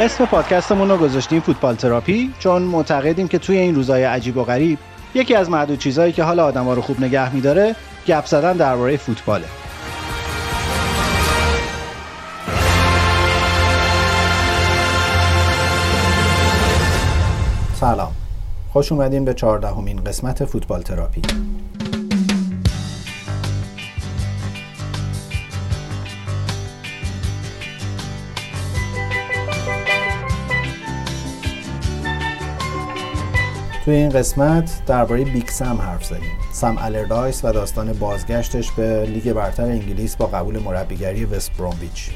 اسم پادکستمون رو گذاشتیم فوتبال تراپی چون معتقدیم که توی این روزهای عجیب و غریب یکی از معدود چیزهایی که حال آدما رو خوب نگه میداره گپ زدن درباره فوتباله. سلام. خوش اومدین به چهاردهمین قسمت فوتبال تراپی. توی این قسمت درباره بیگ سم حرف زدیم. سم الردایس و داستان بازگشتش به لیگ برتر انگلیس با قبول مربیگری وست برومویچ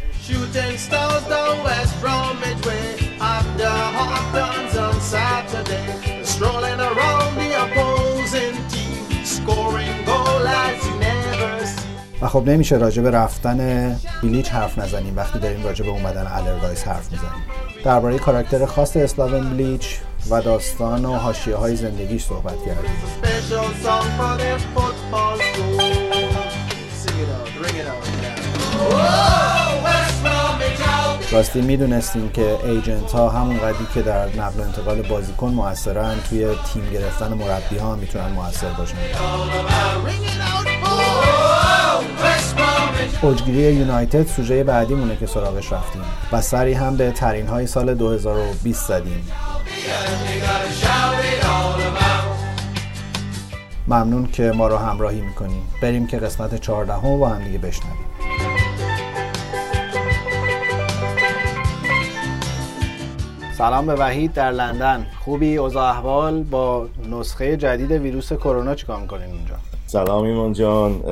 و خب نمیشه راجع به رفتن بیلیچ حرف نزنیم وقتی داریم راجع به اومدن الردایس حرف می‌زنیم. درباره کاراکتر خاص اسلاون بلیچ و داستان و حاشیه های زندگیش صحبت کردیم. راستی می‌دونستیم که ایجنت ها همون قدی که در نقل و انتقال بازیکن موثرن توی تیم گرفتن مربی ها می‌تونن موثر باشن. اوجگیری یونایتد سوژه بعدی مونه که سراغش رفتیم و سری هم به ترین های سال 2020 زدیم. ممنون که ما رو همراهی می‌کنیم بریم که قسمت 14 هم با هم دیگه بشنویم. سلام به وحید در لندن. خوبی؟ اوضاع احوال با نسخه جدید ویروس کرونا چیکار می‌کنین اونجا سلام ایمان جان.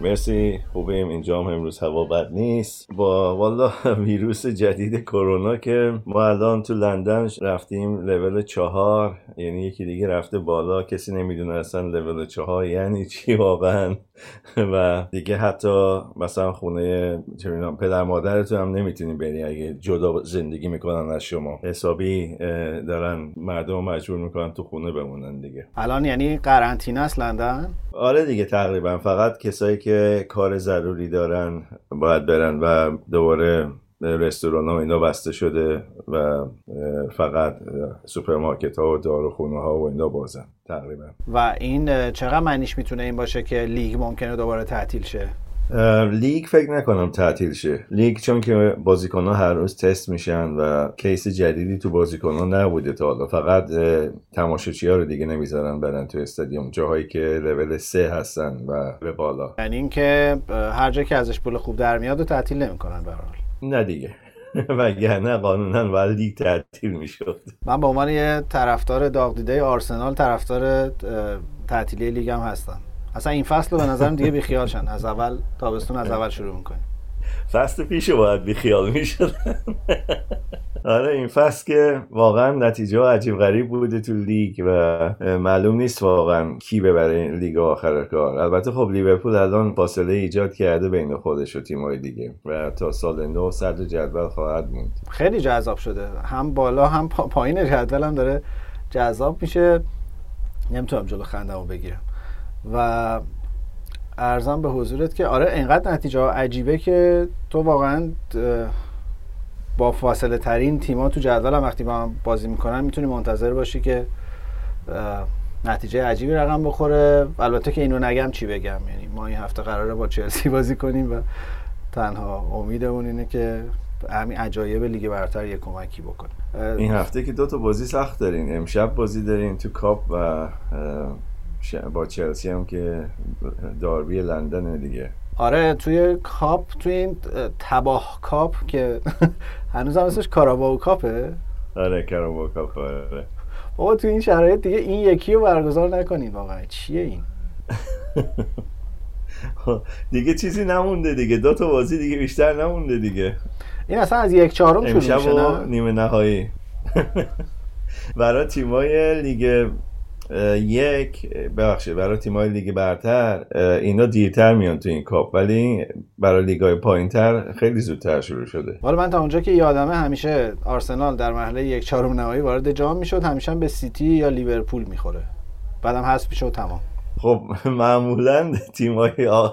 مرسی خوبیم اینجا هم امروز هوا بد نیست. با والا ویروس جدید کرونا که ما الان تو لندن رفتیم لول چهار یعنی یکی دیگه رفته بالا. کسی نمی‌دونه اصلا لول چهار یعنی چی واقعا. و دیگه حتی مثلا خونه پدر مادرتون هم نمی‌تونی بری. اگه جدا زندگی می‌کنن از شما حسابی دارن مردم مجبور می‌کنن تو خونه بمونن دیگه. الان یعنی قرنطینه است لندن؟ آره دیگه تقریبا. فقط کسایی که کار ضروری دارن باید برن و دوباره رستوران ها اینا بسته شده و فقط سوپرمارکت ها و داروخونه ها و اینا بازن تقریبا. و این چقدر معنیش می‌تونه این باشه که لیگ ممکنه دوباره تعطیل شه؟ لیگ فکر نکنم تعطیل شه. لیگ چون که بازیکن ها هر روز تست میشن و case جدیدی تو بازیکن ها نبوده تا حالا. فقط تماشاچی ها رو دیگه نمی‌ذارن برن تو استادیوم. جاهایی که لول سه هستن و به بالا. یعنی اینکه هر جا که ازش پول خوب در میاد و تعطیل نمی‌کنن به نه دیگه. نه قانونا باید لیگ تعطیل می‌شد. من به عنوان یه طرفدار داغ دیده آرسنال طرفدار تعطیلی لیگ هم هستم. اصلا این فصل رو به نظرم دیگه بیخیال شن از اول تابستون از اول شروع می‌کنیم. فصل پیش باید بیخیال می‌شد آره این فصل که واقعا نتیجه عجیب غریب بوده تو لیگ و معلوم نیست واقعا کی ببره این لیگ آخر کار. البته خب لیورپول الان فاصله ایجاد کرده بین خودش و تیم‌های دیگه و تا سال نو صدر جدول خواهد موند. خیلی جذاب شده. هم بالا هم پایین جدول هم داره جذاب میشه. نمی‌تونم جلو خندمو بگیرم. و ارزم به حضورت که آره انقدر نتیجه عجیبه که تو واقعا با فاصله ترین تیما تو جدول هم وقتی با هم بازی می‌کنن می‌تونی منتظر باشی که نتیجه عجیبی رقم بخوره. البته که اینو نگم چی بگم؟ یعنی ما این هفته قراره با چلسی بازی کنیم و تنها امیدمون اینه که همین عجایب لیگ برتر یه کمکی بکنه. این هفته که دو تا بازی سخت دارین. امشب بازی دارین تو کاپ و با چلسی هم که داربی لندن دیگه. آره توی کاپ توی این تباه کاپ که هنوز هم اسمش کاراباو کاپه. آره کاراباو کاپ آره. بابا تو این شرایط دیگه این یکی رو برگزار نکنید واقعا. چیه این؟ دیگه چیزی نمونده دیگه. دو تا بازی دیگه بیشتر نمونده دیگه. این اصلا از یک چهارم شروع میشه نه؟ نیمه نهایی. برای تیمای لیگ یک ببخشید برای تیمای لیگ برتر اینا دیرتر میان تو این کاپ ولی برای لیگای پایینتر خیلی زودتر شروع شده. حالا من تا اونجا که یادمه همیشه آرسنال در مرحله یک چهارم نهایی وارد جام می‌شد همیشه به سیتی یا لیورپول می‌خوره. بعدم حذف میشه و تمام. خب معمولا تیمای آ...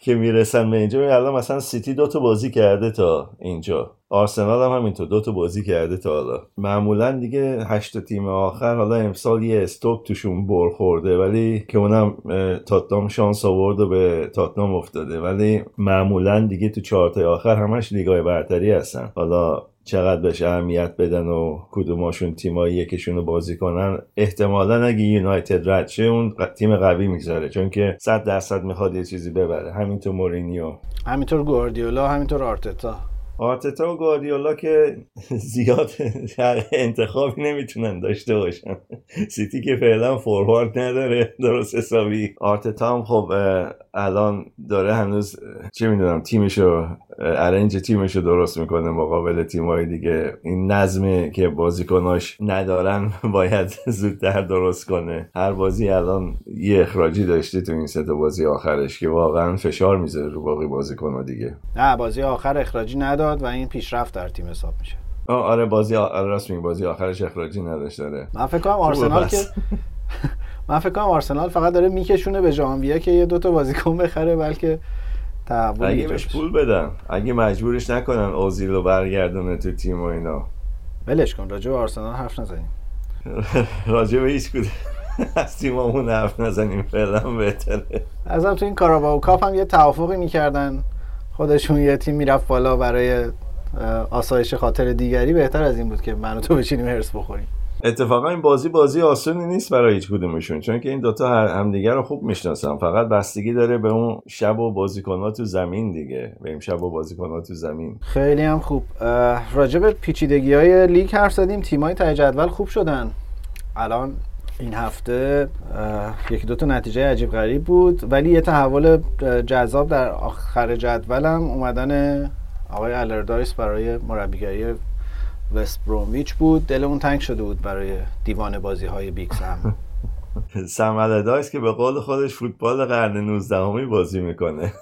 که می‌رسن به اینجا الان مثلا سیتی دو تا بازی کرده تا اینجا. آرسنال هم همینطور دو تا بازی کرده تا حالا. معمولا دیگه هشت تیم آخر حالا امسال یه استوک توشون بر خورده ولی که اونم تاتنام شانس آورد و به تاتنام افتاده. ولی معمولا دیگه تو چهارتای آخر همش لیگای برتری هستن. حالا چقدر بهش اهمیت بدن و کدوماشون تیمایی یکیشون رو بازی کنن احتمالا اگه یونایتد رد شه اون تیم قوی می‌گذاره چون که صد درصد می‌خواد یه چیزی ببره. همینطور مورینیو. همینطور گواردیولا همینطور آرتتا. آرتتا و گواردیولا که زیاد انتخابی نمی‌تونن داشته باشن. سیتی که فعلا فوروارد نداره درست حسابی. آرتتا هم خب الان داره هنوز چه می‌دونم تیمشو ارنج تیمشو درست می‌کنه مقابل تیمای دیگه. این نظمه که بازیکناش ندارن باید زودتر درست کنه. هر بازی الان یه اخراجی داشته تو این سه بازی آخرش که واقعا فشار می‌ذاره رو باقی بازیکن‌ها دیگه. نه بازی آخر اخراجی نداد و این پیشرفت در تیم حساب میشه. آره بازی آره راست بازی آخرش اخراجی نداشت داره من فکر کنم آرسنال که من فکر کنم آرسنال فقط داره میکشونه به ژانویه که یه دوتا بازیکن بخره بلکه اگه بهش پول بدن. اگه مجبورش نکنن اوزیل رو برگردونه تو تیم و اینا. ولش کن راجع به آرسنال حرف نزنیم. راجع به هیچ کدوم. از تیممون حرف نزنیم فعلا بهتره. ازم تو این کاراباو کاپ هم یه توافقی می‌کردن. خودشون یه تیم می‌رفت بالا برای آسایش خاطر دیگری. بهتر از این بود که من و تو بچینیم هرس بخوریم. اتفاقا این بازی بازی آسونی نیست برای هیچ کدومشون چون که این دوتا همدیگه رو خوب می‌شناسن. فقط بستگی داره به اون شب و بازیکنات تو زمین دیگه. به این شب و بازیکنات تو زمین. خیلی هم خوب. راجع به پیچیدگی های لیگ حرف زدیم. تیمای ته جدول خوب شدن. الان این هفته یکی دو تا نتیجه عجیب غریب بود ولی یه تحول جذاب در آخر جدولم اومدن آقای الردایس برای مربیگری وست برومویچ بود. دلمون تنگ شده بود برای دیوانه بازی های بیگ سم. سم که به قول خودش فوتبال قرن 19 بازی می‌کنه.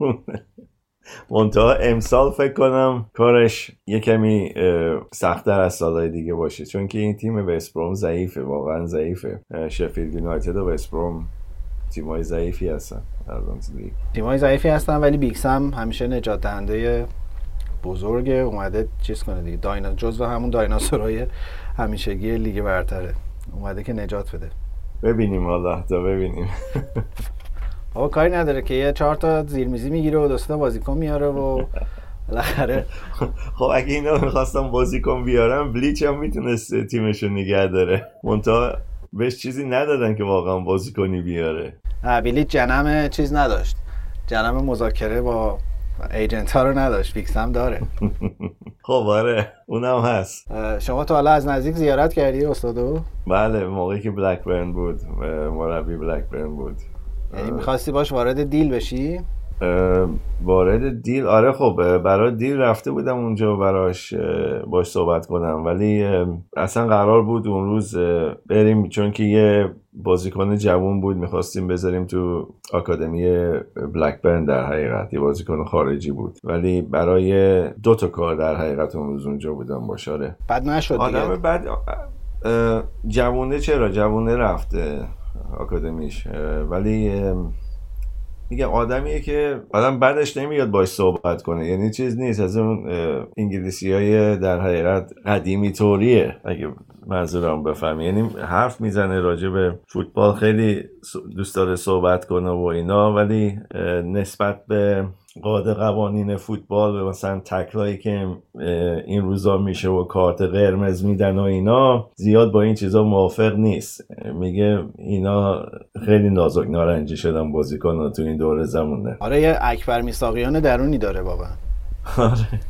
منتها امسال فکر کنم کارش یه کمی سختتر از سالهای دیگه باشه. چون که این تیم وستبروم ضعیفه واقعا ضعیفه. شفیلد یونایتد و وستبروم تیمای ضعیفی هستن. تیمای ضعیفی هستن ولی بیکسم همیشه نجات دهنده بزرگ اومده چیز کنه دیگه داینا جزو همون دایناسورای همیشگی لیگ برتره. اومده که نجات بده. ببینیم الله تا ببینیم. آقا کاری نداره که یه چهار تا زیرمیزی می‌گیره و دوستا بازیکن میاره و بالاخره خب اگه اینا می‌خواستم بازیکن بیارم بلیچ هم می‌تونست تیمشو نگه داره. منتها بهش چیزی ندادن که واقعا بازیکنی بیاره. بلیچ جنم چیز نداشت. جنم مذاکره با ایجنت ها رو نداشت فیکس هم داره. خب آره اونم هست. شما تا حالا از نزدیک زیارت کردی استادو؟ بله موقعی که بلک برن بود مربی بلک برن بود. یعنی می‌خواستی باش وارد دیل بشی؟ وارد دیل آره خب برای دیل رفته بودم اونجا براش باش صحبت کنم. ولی اصلا قرار بود اون روز بریم چون که یه بازیکن جوون بود می‌خواستیم بذاریم تو آکادمی بلکبرن در حقیقت یه بازیکن خارجی بود. ولی برای دو تا کار در حقیقت اون روز اونجا بودم باشاره بد نشد آدم بعد جوونه چرا؟ جوونه رفته آکادمیش. ولی میگم آدمیه که آدم بعدش نمیاد باش صحبت کنه. یعنی چیز نیست. از اون انگلیسی های در حقیقت قدیمی طوریه اگه منظورم بفهمی. یعنی حرف می‌زنه راجع به فوتبال خیلی دوست داره صحبت کنه و اینا ولی نسبت به قاعده قوانین فوتبال و مثلا تکلایی که این روزا میشه و کارت قرمز میدن و اینا زیاد با این چیزا موافق نیست. میگه اینا خیلی نازک نارنجی شدن بازیکن تو این دوره زمونه. آره یه اکبر میساقیان درونی داره بابا. آره.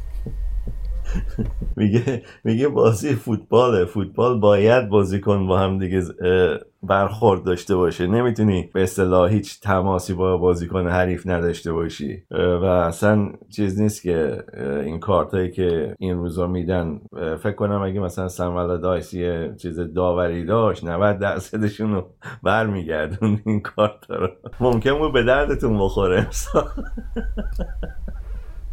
میگه میگه بازی فوتباله. فوتبال باید بازیکن با هم دیگه برخورد داشته باشه نمی‌تونی به اصطلاح هیچ تماسی با بازیکن حریف نداشته باشی. و اصلا چیز نیست که این کارتایی که این روزا میدن فکر کنم اگه مثلا سمول دایس یه چیز داوری داشت 90 درصدشون رو برمیگردون این کارت رو. ممکن بود به دردتون بخوره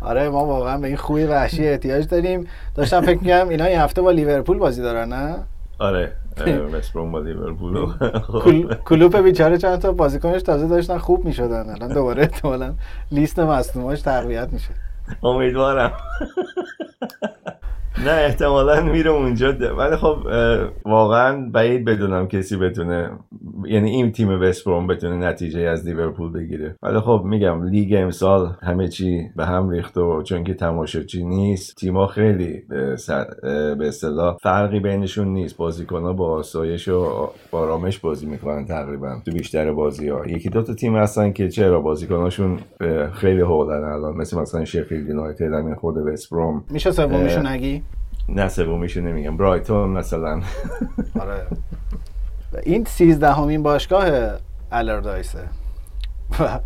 آره ما واقعا به این خوی وحشی احتیاج داریم. داشتم فکر می‌کنم اینا این هفته با لیورپول بازی دارن نه؟ آره. وستبروم با لیورپول کلوپ بیچاره چند تا بازیکنش تازه داشتن خوب می‌شدن. الان دوباره احتمالا لیست مصدوماش تقویت میشه. امیدوارم. نه احتمالا میره اونجا. ولی خب واقعا بعید بدونم کسی بتونه یعنی این تیم وستبروم بتونه نتیجه از لیورپول بگیره. ولی خب میگم لیگ امسال همه چی به هم ریخت و چون که تماشاچی نیست تیما خیلی به اصطلاح فرقی بینشون نیست. بازیکن با آسایش و آرامش بازی می‌کنن تقریبا تو بیشتر بازی ها یکی دو تا تیم هستن که چرا بازیکناشون خیلی هولن الان. مثل مثلا شفیلد یونایتد همین خود وستبروم میشه سومیشون نگی؟ نه سومیشو نمیگم. برایتون مثلا. آره. این سیزدهمین باشگاه الردایسه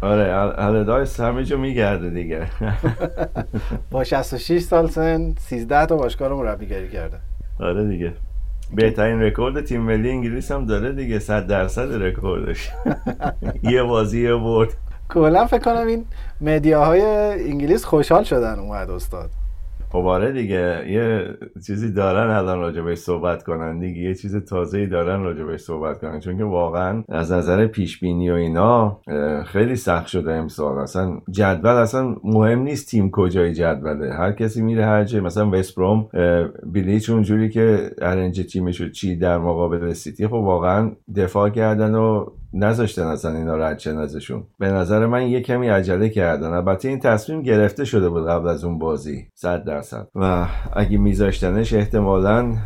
آره الردایس همه جا میگرده دیگه. با 66 سال سن 13 تا باشگاه رو مربیگری کرده. آره دیگه. بهترین رکورد تیم ملی انگلیس هم داره دیگه 100 درصد رکوردش. یه بازی یه برد. کلا فکر کنم این media های انگلیس خوشحال شدن اومد استاد. خب آره دیگه یه چیزی دارن الان راجع بهش صحبت کنن دیگه یه چیز تازه‌ای دارن راجع بهش صحبت کنن. چون که واقعا از نظر پیش بینی و اینا خیلی سخت شده امسال. اصلا جدول اصلا مهم نیست تیم کجای جدوله. هر کسی میره هر جای. مثلا وستبروم بلیچ اونجوری که ارنج تیمش چی در مقابل سیتی خب واقعا دفاع کردن و نذاشتن اصلا اینا رد چه ازشون. به نظر من یه کمی عجله کردن. البته این تصمیم گرفته شده بود قبل از اون بازی صد درصد. و اگه میذاشتنش احتمالا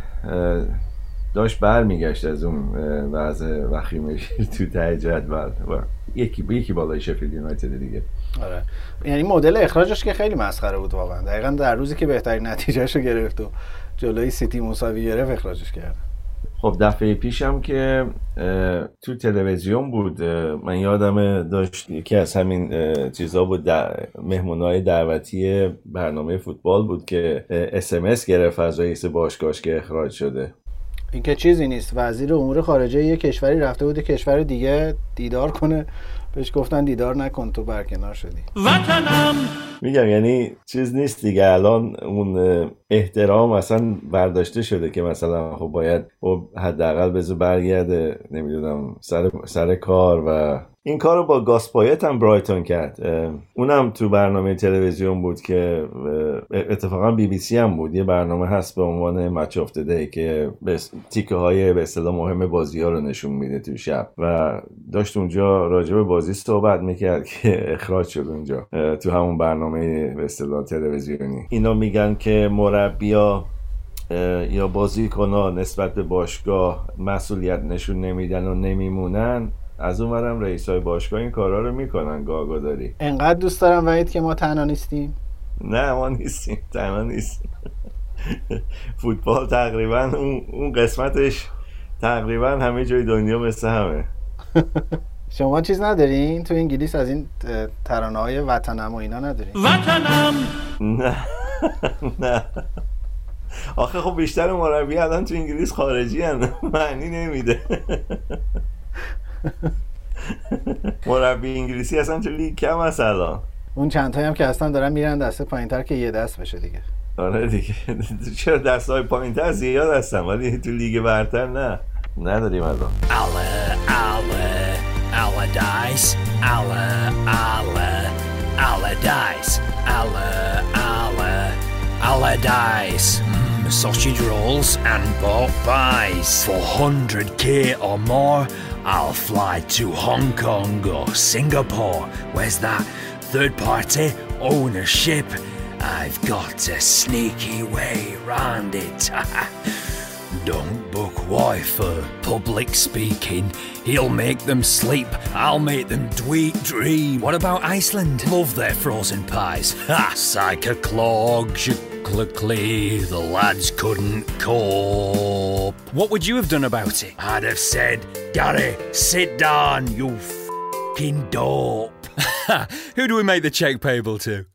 داشت برمیگشت از اون وضع وخیمش تو ته جدول. یکی یکی بالای شفیلد یونایتد دیگه. آره. یعنی مدل اخراجش که خیلی مسخره بود واقعا. دقیقا در روزی که بهترین نتیجهش گرفت و جلوی سیتی مساوی گرفت اخراجش کرد. خب دفعه پیشم که تو تلویزیون بود. من یادم داشت یکی از همین چیزا بود مهمونای دعوتی برنامه فوتبال بود که اسمس گرفت از رئیس باشگاهش که اخراج شده. این که چیزی نیست. وزیر امور خارجه یه کشوری رفته بوده کشور دیگه دیدار کنه. بهش گفتن دیدار نکن تو برکنار شدی. وطنم! میگم یعنی چیز نیست دیگه. الان اون احترام اصلا برداشته شده که مثلا خب باید خب حداقل بذار برگرده نمی‌دونم سر, سر کار و این کار رو با گاسپایت هم برایتون کرد. اونم تو برنامه تلویزیون بود که اتفاقا بی بی سی هم بود. یه برنامه هست به عنوان مچ دی که تیکه های به اصطلاح مهم بازی ها رو نشون میده تو شب. و داشت اونجا راجع به بازی صحبت می‌کرد که اخراج شد اونجا تو همون برنامه به اصطلاح تلویزیونی. اینا میگن که مربیا یا بازیکنها نسبت به باشگاه مسئولیت نشون نمیدن و نمیمونن. از اونورم رئیس های باشگاه این کارا رو می‌کنن گاگا داری انقدر دوست دارم وحید که ما تنها نیستیم. نه ما نیستیم. تنها نیستیم. فوتبال تقریبا اون قسمتش تقریبا همه جای دنیا مثل همه. شما چیز ندارین؟ تو انگلیس از این ترانه های وطنم و اینا ندارین. وطنم! نه نه. آخه خب بیشتر مربی الان تو انگلیس خارجی هم معنی نمیده. مربی انگلیسی اصلا تو لیگ کم هست الان؟ اون چند هم که اصلا دارن میرن دسته پایین تر که یه دست بشه دیگه. آره دیگه. چرا دست های پایین تر زیاد هستن ولی تو لیگ برتر نه. نداریم الان. اله اله اله دایس اله اله اله دایس اله اله اله دایس sausage rolls and pork pies. For 100k or more, I'll fly to Hong Kong or Singapore. Where's that? Third party ownership, I've got a sneaky way round it. Don't book wife for public speaking. He'll make them sleep, I'll make them dweet dream. What about Iceland? Love their frozen pies. Ha! Psyche the lads couldn't cope. What would you have done about it? I'd have said, Gary, sit down, you f***ing dope. Who do we make the check payable to?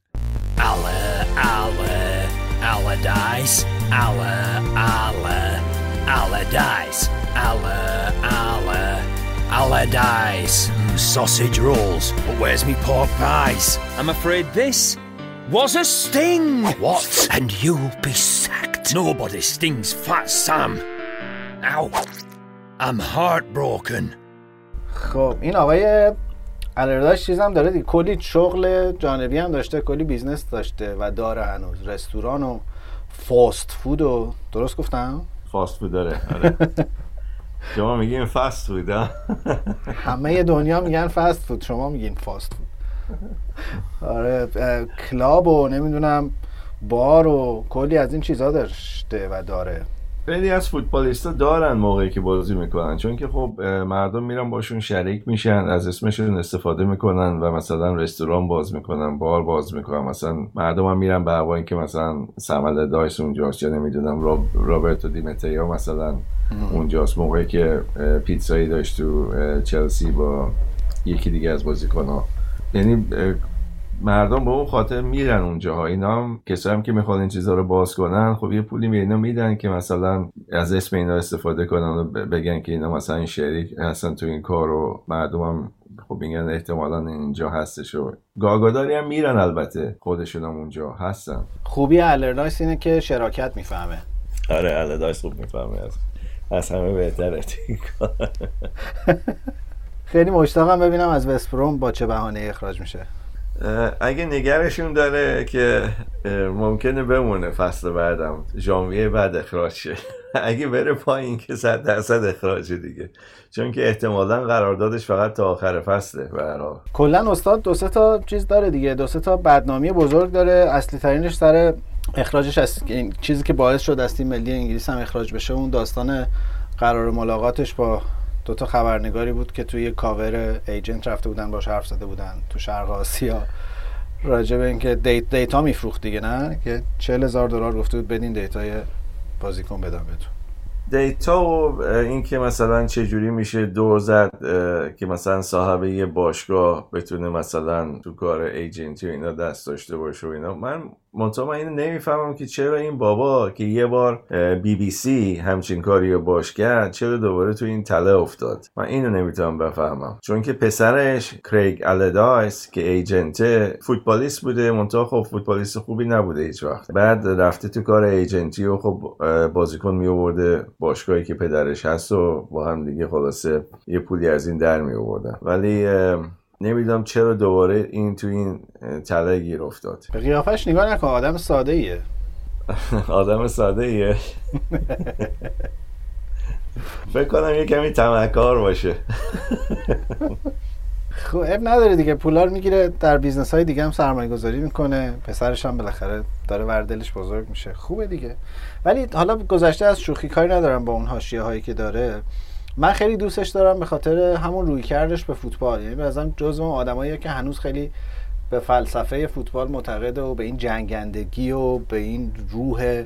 Allah, Allah, Allardyce, Allah, Allah, Allardyce, Allah, Allah, Allardyce. Mm, sausage rolls, but where's me pork pies? I'm afraid this was a sting. What? And you'll be sacked. Nobody stings Fat Sam. Ow. I'm heartbroken. خب این آقای الردایس چیز هم داره دیگه کلی شغل جانبی هم داشته کلی business داشته و داره هنوز رستوران و فاست فود و درست گفتم فاست فود داره آره. شما میگین فاست فود ها؟ همه دنیا میگن فست فود شما میگین فاست فود آره کلاب و نمی‌دونم بار و کلی از این چیزها داشته و داره. خیلی از فوتبالیستا دارن موقعی که بازی می‌کنن چون که خب مردم میرن باشون شریک میشن از اسمشون استفاده می‌کنن و مثلا رستوران باز می‌کنن بار باز می‌کنن. مثلا مردم هم میرن به هوای که مثلا سمل دایس اونجاست یا نمی‌دونم راب رابرتو دیمتیا مثلا اونجاست. موقعی که پیتزایی داشت تو چلسی با یکی دیگه از بازیکن‌ها. یعنی مردم به اون خاطر میرن اونجاها اینا هم کسایی هم که می‌خوان این چیزها رو باز کنن خب یه پولی به اینا میدن که مثلا از اسم اینا استفاده کنن و بگن که اینا مثلا این شریک هستن تو این کار و مردم هم خب میگن احتمالا اینجا هستش و گاگاداری هم میرن البته خودشون هم اونجا هستن. خوبی الرداش اینه که شراکت می‌فهمه. آره الادایس خوب می‌فهمه. از از همه بهتره. خیلی مشتاقم ببینم از وستبروم با چه بهانه اخراج میشه. اگه نگرشون داره که ممکنه بمونه فصل بعدم. ژانویه بعد اخراج شه. اگه بره پایین که صد درصد اخراجه دیگه. چون که احتمالا قراردادش فقط تا آخر فصله حال. کلا استاد دو سه تا چیز داره دیگه. دو سه تا بدنامی بزرگ داره. اصلی ترینش سر اخراجش از چیزی که باعث شد از تیم ملی انگلیس هم اخراج بشه. اون داستان قرار ملاقاتش با دو تا خبرنگاری بود که توی cover agent رفته بودن باش حرف زده بودن تو شرق آسیا. راجع به اینکه دیت data میفروخت دیگه نه؟ که 40 هزار دلار گفته بود بدین data ی بازیکن بدم بهتون data و این که مثلا چجوری میشه دور زد که مثلا صاحب یه باشگاه بتونه مثلا تو کار agent ی و اینا دست داشته باشه و اینا. من منتها من اینو نمی‌فهمم که چرا این بابا که یه بار بی بی سی همچین کاری رو باش کرد چرا دوباره تو این تله افتاد؟ من اینو نمی‌تونم بفهمم. چون که پسرش کریگ الدایس که ایجنته فوتبالیست بوده منتها خب فوتبالیست خوبی نبوده هیچ وقت. بعد رفته تو کار ایجنتی و خب بازیکن می آورده باشگاهی که پدرش هست و با هم دیگه خلاصه یه پولی از این در می آوردن ولی نمی‌دونم چرا دوباره این تو این تله گیر افتاد. به قیافش نگاه نکن آدم ساده ایه آدم ساده ایه فکر کنم یه کمی طمعکار باشه. خب عیب نداره دیگه. پولارو می‌گیره در business های دیگه هم سرمایه گذاری می‌کنه. پسرش هم بالاخره داره وردلش بزرگ میشه. خوبه دیگه. ولی حالا گذشته از شوخی کاری ندارم با اون حاشیه هایی که داره. من خیلی دوستش دارم به خاطر همون رویکردش به فوتبال. یعنی به جزو اون آدمایی که هنوز خیلی به فلسفه فوتبال معتقده و به این جنگندگی و به این روح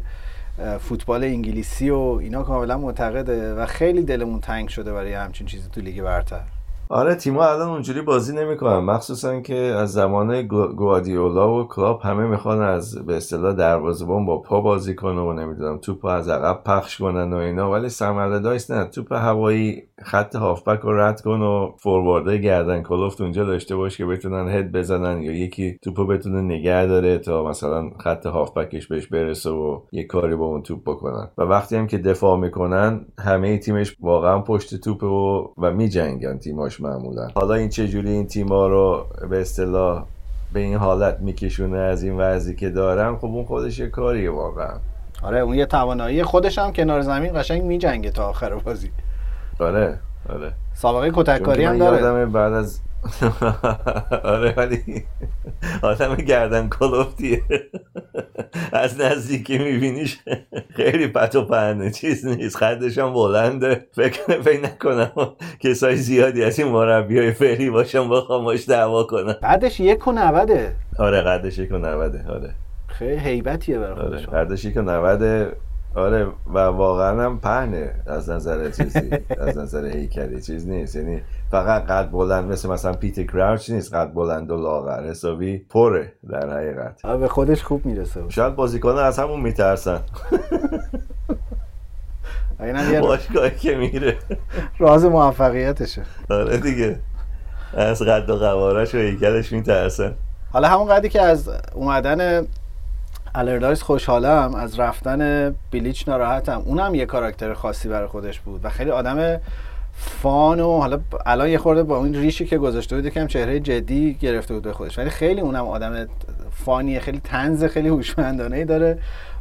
فوتبال انگلیسی و اینا کاملا معتقده و خیلی دلمون تنگ شده برای همچین چیزی تو لیگ برتر. آره تیما الان اونجوری بازی نمی‌کنن. مخصوصا که از زمان گو- گواردیولا و کلوپ همه می‌خوان از به اصطلاح دروازه‌بان با پا بازی کنه و نمی‌دونم توپ از عقب پخش کنن و اینا. ولی سم الردایس نه. توپ هوایی خط هافبک رو رد کن و فوروارده گردن کلفت اونجا داشته باش که بتونن هد بزنن یا یکی توپو بتونه نگه داره تا مثلا خط هافبکش بهش برسه و یه کاری با اون توپ بکنن. و وقتی هم که دفاع می‌کنن همه تیمش واقعا پشت توپ و و میجنگن تیماش معمولا. حالا این چجوری این تیما رو به اصطلاح به این حالت میکشونه از این وضعی که دارن؟ خب اون خودش یه کاریه واقعا. آره اون یه توانایی خودش هم کنار زمین قشنگ میجنگه تا آخر بازی. آره آره. سابقه کتککاری هم داره. یادمه بعد از آره ولی آدم گردن کلوفتیه. از نزدیکی میبینیش خیلی پت و پهنه چیز نیست. خدش هم بلنده. فکر فکر نکنم کسای زیادی از این مربی های فعلی باشم بخوام باش دعوا کنم. بعدش یک و نوده آره قدش یک و نوده آره. خیلی حیبتیه برای آره قدش یک و نوده آره و واقعا هم پهنه از نظر چیزی از نظر هیکلی چیز نیست. یعنی فقط قد بلند مثل مثلا پیت کراوچ نیست قد بلند و لاغر حسابی پره در حقیقت. به خودش خوب می‌رسه. شاید بازیکن از همون میترسن. باشگاهی که میره. راز موفقیتشه. آره دیگه. از قد و قوارش و هیکلش میترسن. حالا همون قدری که از اومدن الردایس خوشحالم از رفتن بیلیچ ناراحتم. اونم یه کاراکتر خاصی برای خودش بود و خیلی آدم فان و حالا الان یه خورده با این ریشی که گذاشته بود یکم چهره جدی گرفته بود به خودش. ولی خیلی اونم آدم فانیه خیلی تنز خیلی هوشمندانه ای داره.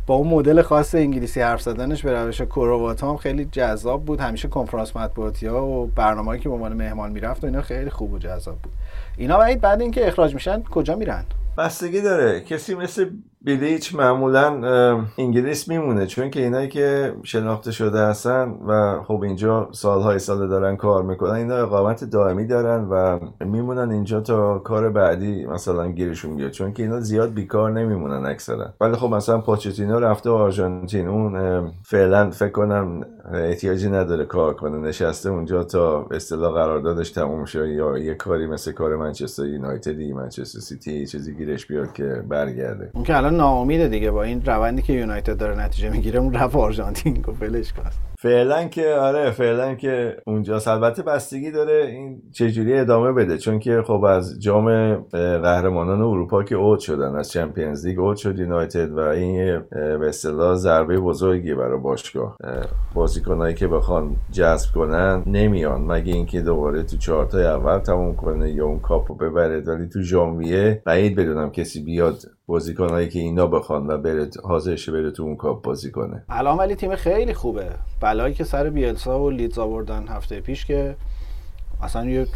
با اون مدل خاص انگلیسی حرف زدنش به روش کروات خیلی جذاب بود. همیشه کنفرانس مطبوعاتی ها و برنامه‌ای که به عنوان مهمان می‌رفت و اینا خیلی خوب و جذاب بود. اینا بعد بعد اینکه اخراج میشن کجا میرن؟ بستگی داره. کسی مثل بیلیچ معمولا انگلیس میمونه چون که اینایی که شناخته شده هستن و خب اینجا سالهای سال دارن کار می‌کنن اینا اقامت دائمی دارن و میمونن اینجا تا کار بعدی مثلا گیرشون بیاد چون که اینا زیاد بیکار نمیمونن اکثرا. ولی خب مثلا پاچتینو رفته آرژانتین اون فعلا فکر کنم احتیاجی نداره کار کنه نشسته اونجا تا اصطلاح قراردادش تموم شه یا یه کاری مثل کار منچستر یونایتدی منچستر سیتی چیزی گیرش بیاد که برگرده. ناامیده دیگه با این روندی که یونایتد داره نتیجه می‌گیره اون رفت آرژانتین گفت ولش کن. فعلا که آره فعلا که اونجاست البته بستگی داره این چجوری ادامه بده چون که خب از جام قهرمانان اروپا که اوت شدن از چمپیونز لیگ اوت شد یونایتد و این به اصطلاح ضربه بزرگی برای باشگاه. اه، بازیکنایی که بخوان جذب کنن نمیان. مگه اینکه دوباره تو چهارتای اول تموم کنه یا اون کاپو ببره. ولی تو ژانویه بعید بدونم کسی بیاد بازیکنایی که اینا بخوان و بره حاضر شه بره تو اون کاپ بازی کنه. الان ولی تیم خیلی خوبه. بلایی که سر بیلسا و لیدز آوردن هفته پیش که اصلا یه,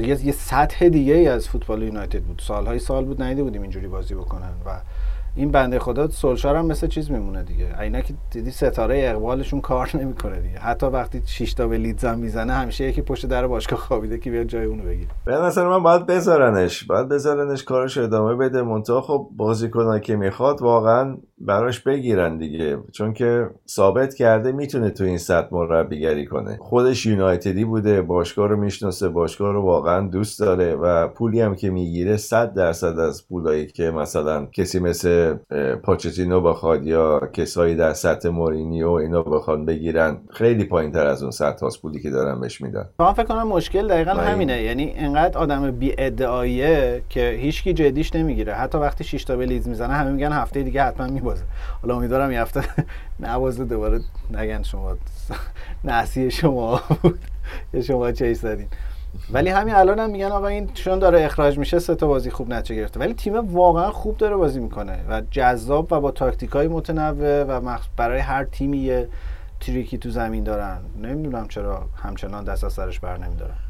یه, سطح دیگه ای از فوتبال یونایتد بود. سالهای سال بود ندیده بودیم اینجوری بازی بکنن و این بنده خدا سولشار هم مثل چیز میمونه دیگه. اینا که دیدی ستاره اقبالشون کار نمی‌کنه دیگه. حتی وقتی 6 تا به لیدز هم می‌زنه همیشه یکی پشت در باشگاه خوابیده که بیاد جای اونو بگیره. به نظر من باید بذارنش. باید بذارنش کارش ادامه بده. منتها خب بازیکنایی که می‌خواد واقعا براش بگیرن دیگه. چون که ثابت کرده می‌تونه تو این سطح مربیگری کنه. خودش یونایتدی بوده باشگاه رو می‌شناسه باشگاه رو واقعا دوست داره و پولی هم که می‌گیره 100 درصد از پولایی که مثلا کسی مثل پوچتینو بخواد یا کسایی در سطح مورینیو اینا بخوان بگیرن خیلی پایین تر از اون سطح هاست پولی که دارن بهش میدن. من فکر کنم مشکل دقیقا همینه. یعنی انقدر آدم بی ادعاییه که هیچکی جدیش نمی‌گیره. حتی وقتی 6 تا به لیدز می‌زنه همه میگن هفته دیگه حتما میبازه حالا امیدوارم یه هفته نبازه دوباره نگن شما. نحسی شما بود. یا شما چیز زدین. ولی همین الان هم میگن آقا این چون داره اخراج میشه سه تا بازی خوب نتیجه گرفته. ولی تیم واقعا خوب داره بازی می‌کنه و جذاب و با تاکتیک های متنوع و برای هر تیمی یه تریکی تو زمین دارن. نمی‌دونم چرا همچنان دست از سرش بر نمیدارن.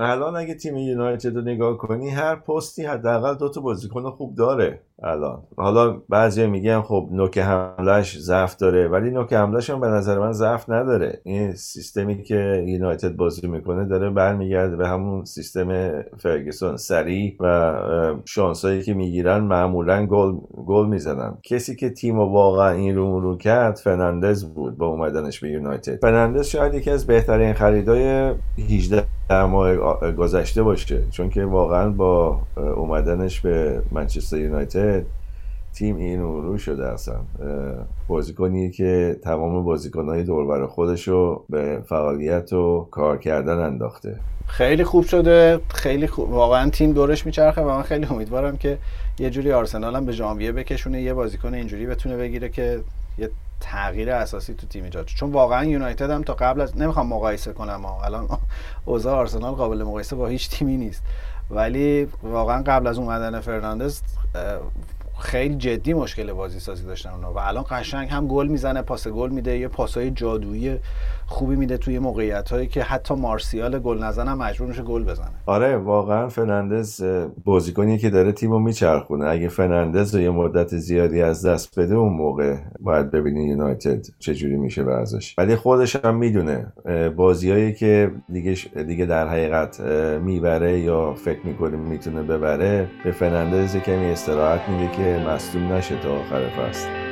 الان اگه تیم یونایتد رو نگاه کنی هر پستی حداقل دو تا بازیکن خوب داره الان. حالا بعضی میگن خب نوک حملش ضعف داره ولی نوک حملش هم به نظر من ضعف نداره. این سیستمی که یونایتد بازی می‌کنه داره برمیگرده به همون سیستم فرگسون سریع و شانسایی که می‌گیرن معمولا گل گل می‌زنن. کسی که تیم واقعا این رو رو کرد فرناندز بود با اومدنش به یونایتد. فرناندز شاید یکی از بهترین خریدای 18 ماه گذشته باشه. چون که واقعا با اومدنش به منچستر یونایتد تیم این رو شده اصلا. بازیکنی که تمام بازیکنهای دوربر خودش رو به فعالیت و کار کردن انداخته. خیلی خوب شده. خیلی خوب. واقعا تیم دورش میچرخه و من خیلی امیدوارم که یه جوری آرسنال هم به ژانویه بکشونه یه بازیکن اینجوری بتونه بگیره که یه تغییر اساسی تو تیم ایجاد چون واقعا یونایتد هم تا قبل از نمی‌خوام مقایسه کنم ها. الان اوضاع آرسنال قابل مقایسه با هیچ تیمی نیست ولی واقعا قبل از اومدن فرناندز خیلی جدی مشکل بازی سازی داشتن اونا و الان قشنگ هم گل می‌زنه پاس گل میده یه پاسای جادویی خوبی میده توی موقعیت هایی که حتی مارسیال گل نزنه مجبور میشه گل بزنه. آره واقعا فرناندز بازیکنی که داره تیمو میچرخونه. اگه فرناندز رو یه مدت زیادی از دست بده اون موقع باید ببینی یونایتد چجوری میشه وضعش ولی خودش هم می‌دونه بازیایی که دیگه دیگه در حقیقت می‌بره یا فکر می‌کنه می‌تونه ببره به فرناندز کمی استراحت میده که مصدوم نشه تا آخر فصل.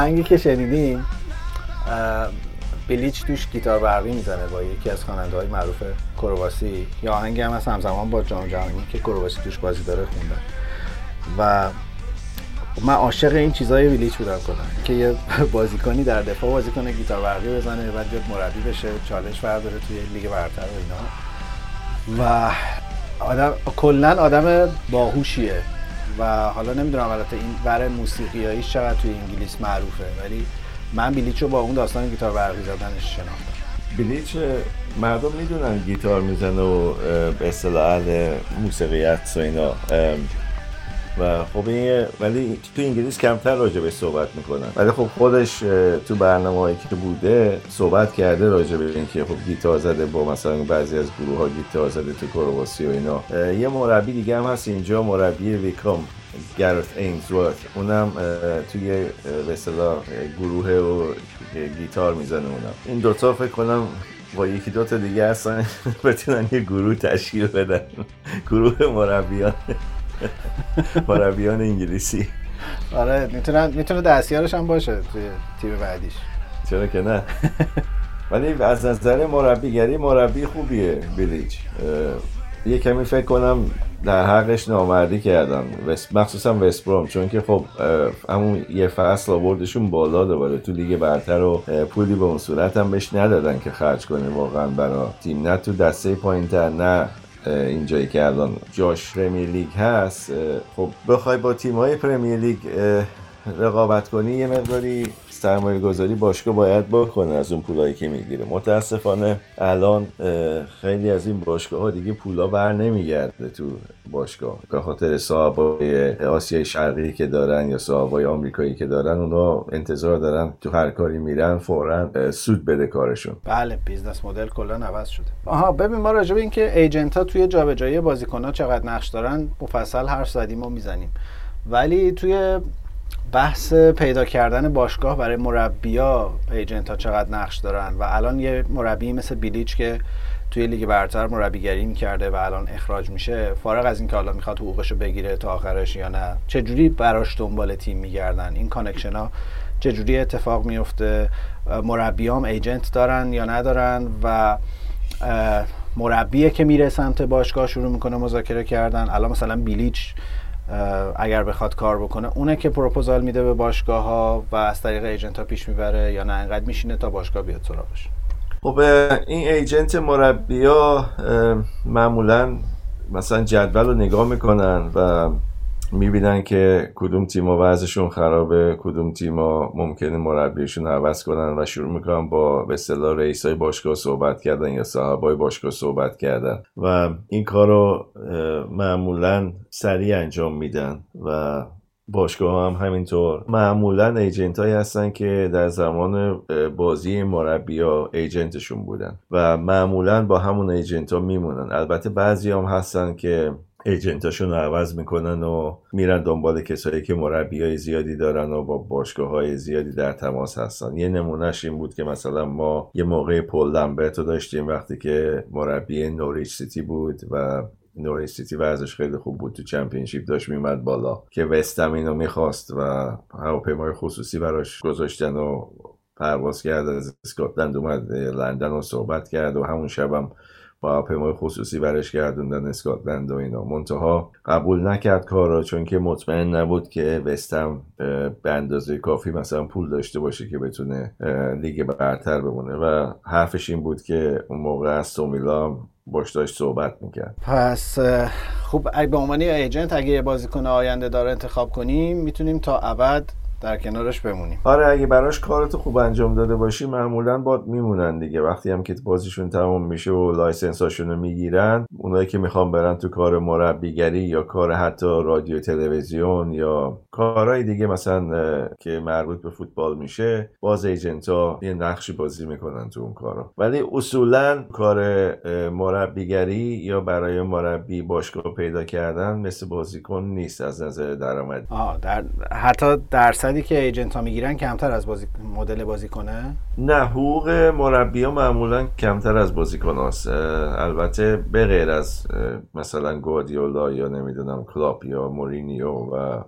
آهنگی که شنیدیم بلیچ توش گیتار برقی می‌زنه با یکی از خواننده های معروف کرواسی. یا آهنگی هم از همزمان با جام جهانی که کرواسی توش بازی داره خوندن و من عاشق این چیزای ویلیچ بودم کنم که یه بازیکنی در دفاع بازی کنه گیتار برقی بزنه بعد بیاد مربی بشه چالش برداره توی لیگ برتر و اینا. و آدم کلا آدم باهوشیه. و حالا نمی‌دونم البته این ور موسیقیایی چقدر توی انگلیس معروفه ولی من بلیچ رو با اون داستان گیتار برقی زدنش شناختم. بلیچ مردم می‌دونن گیتار می‌زنه و به اصطلاح موسیقیت و اینا و خب این ولی تو انگلیس کمتر راجع به صحبت می‌کنن. ولی خب خودش تو برنامه که بوده صحبت کرده راجع به اینکه خب گیتار زده با مثلا بعضی از گروه ها گیتار زده تو کرواسی و اینا. یه مربی دیگه هم هست اینجا مربی ویکام گرت اینزورت اونم توی به گروه و گیتار می‌زنه اونم. این دوتا فکر کنم با یکی دوتا دیگه هستن. بتونن یه گروه تشکیل بدن. گروه مربیان. مربیان انگلیسی. آره می‌تونن می‌تونه دستیارش هم باشه توی تیم بعدیش. چرا که نه؟ ولی از نظر مربیگری مربی خوبیه بیلیچ. یه کمی فکر کنم در حقش نامردی کردن مخصوصا وستبروم چون که خب همون یه فصل آوردشون بالا دوباره. تو لیگ برتر و پولی به اون صورت هم بهش ندادن که خرج کنه واقعا برای تیم. نه تو دسته پایین تر نه اینجایی که الان جاش پرمیر لیگ هست خب بخوای با تیم های پرمیر لیگ رقابت کنی یه مقداری سرمایه گذاری باشگاه باید بکنه از اون پولایی که می‌گیره. متاسفانه الان خیلی از این باشگاه ها دیگه پولا بر نمیگرده تو باشگاه. به خاطر صاحبای آسیای شرقی که دارن یا صاحبای آمریکایی که دارن اونا انتظار دارن تو هر کاری میرن فورا سود بده کارشون. بله business model کلا عوض شده. آها ببین ما راجع به اینکه agent ها توی جابجایی بازیکن ها چقدر نقش دارن مفصل حرف زدیم و می‌زنیم. ولی توی بحث پیدا کردن باشگاه برای مربیا agent ها چقدر نقش دارن و الان یه مربی مثل بیلیچ که توی لیگ برتر مربیگری می‌کرده و الان اخراج میشه فارغ از اینکه حالا می‌خواد حقوقش رو بگیره تا آخرش یا نه چجوری براش دنبال تیم میگردن؟ این connection ها چجوری اتفاق میفته مربیام agent دارن یا ندارن؟ و مربیه که میره سمت باشگاه شروع می‌کنه مذاکره کردن. الان مثلا بیلیچ اگر بخواد کار بکنه. اونه که پروپوزال میده به باشگاه ها و از طریق agent ها پیش می‌بره یا نه انقدر میشینه تا باشگاه بیاد سراغش. خب این ایجنت مربیا معمولا مثلا جدول رو نگاه می‌کنن و می‌بینن که کدوم تیما وضعشون خرابه کدوم تیما ممکنه مربیشون عوض کنن و شروع می‌کنن با به اصطلاح رئیسای باشگاه صحبت کردن یا صاحبای باشگاه صحبت کردن. و این کار رو معمولا سریع انجام میدن و باشگاه هم همینطور. معمولا ایجنت هایی هستن که در زمان بازی مربی ها agent شون بودن و معمولا با همون agent ها میمونن. البته بعضی هم هستن که agent اشون رو عوض می‌کنن و میرن دنبال کسایی که مربی های زیادی دارن و با باشگاه های زیادی در تماس هستن. یه نمونهش این بود که مثلا ما یه موقع پال لمبرت رو داشتیم وقتی که مربی نوریچ سیتی بود و نوریچ سیتی وضعش خیلی خوب بود تو Championship داشت میمد بالا که وستهم اینو می‌خواست و هواپیمای خصوصی براش گذاشتن و پرواز کرد از اسکاتلند اومد لندن رو صحبت کرد و همون شبم با هواپیمای خصوصی برش گردوندن اسکاتلند و اینا. منتها قبول نکرد کارا چون که مطمئن نبود که وستم به اندازه کافی مثلا پول داشته باشه که بتونه لیگ برتر بمونه. و حرفش این بود که اون موقع از تومیلا باش داشت صحبت می‌کرد. پس خوب به عنوان ایجنت اگه بازیکن آینده داره انتخاب کنیم می‌تونیم تا ابد در کنارش بمونیم. آره اگه براش کارتو خوب انجام داده باشی معمولا باد میمونن دیگه. وقتی هم که بازیشون تمام میشه و لایسنساشون رو می‌گیرن اونایی که می‌خوان برن تو کار مربیگری یا کار حتی رادیو تلویزیون یا کارهای دیگه مثلا که مربوط به فوتبال میشه باز ایجنت ها یه نقشی بازی می‌کنن تو اون کارا. ولی اصولا کار مربیگری یا برای مربی باشگاه پیدا کردن مثل بازیکن نیست از نظر درآمد. آه در حتی درصدی که agent ها می‌گیرن کمتر از بازی مدل بازیکنه؟ نه حقوق مربی ها معمولا کمتر از بازیکن هست البته به غیر از مثلا گوادیولا یا نمی‌دونم کلاپ یا مورینیو و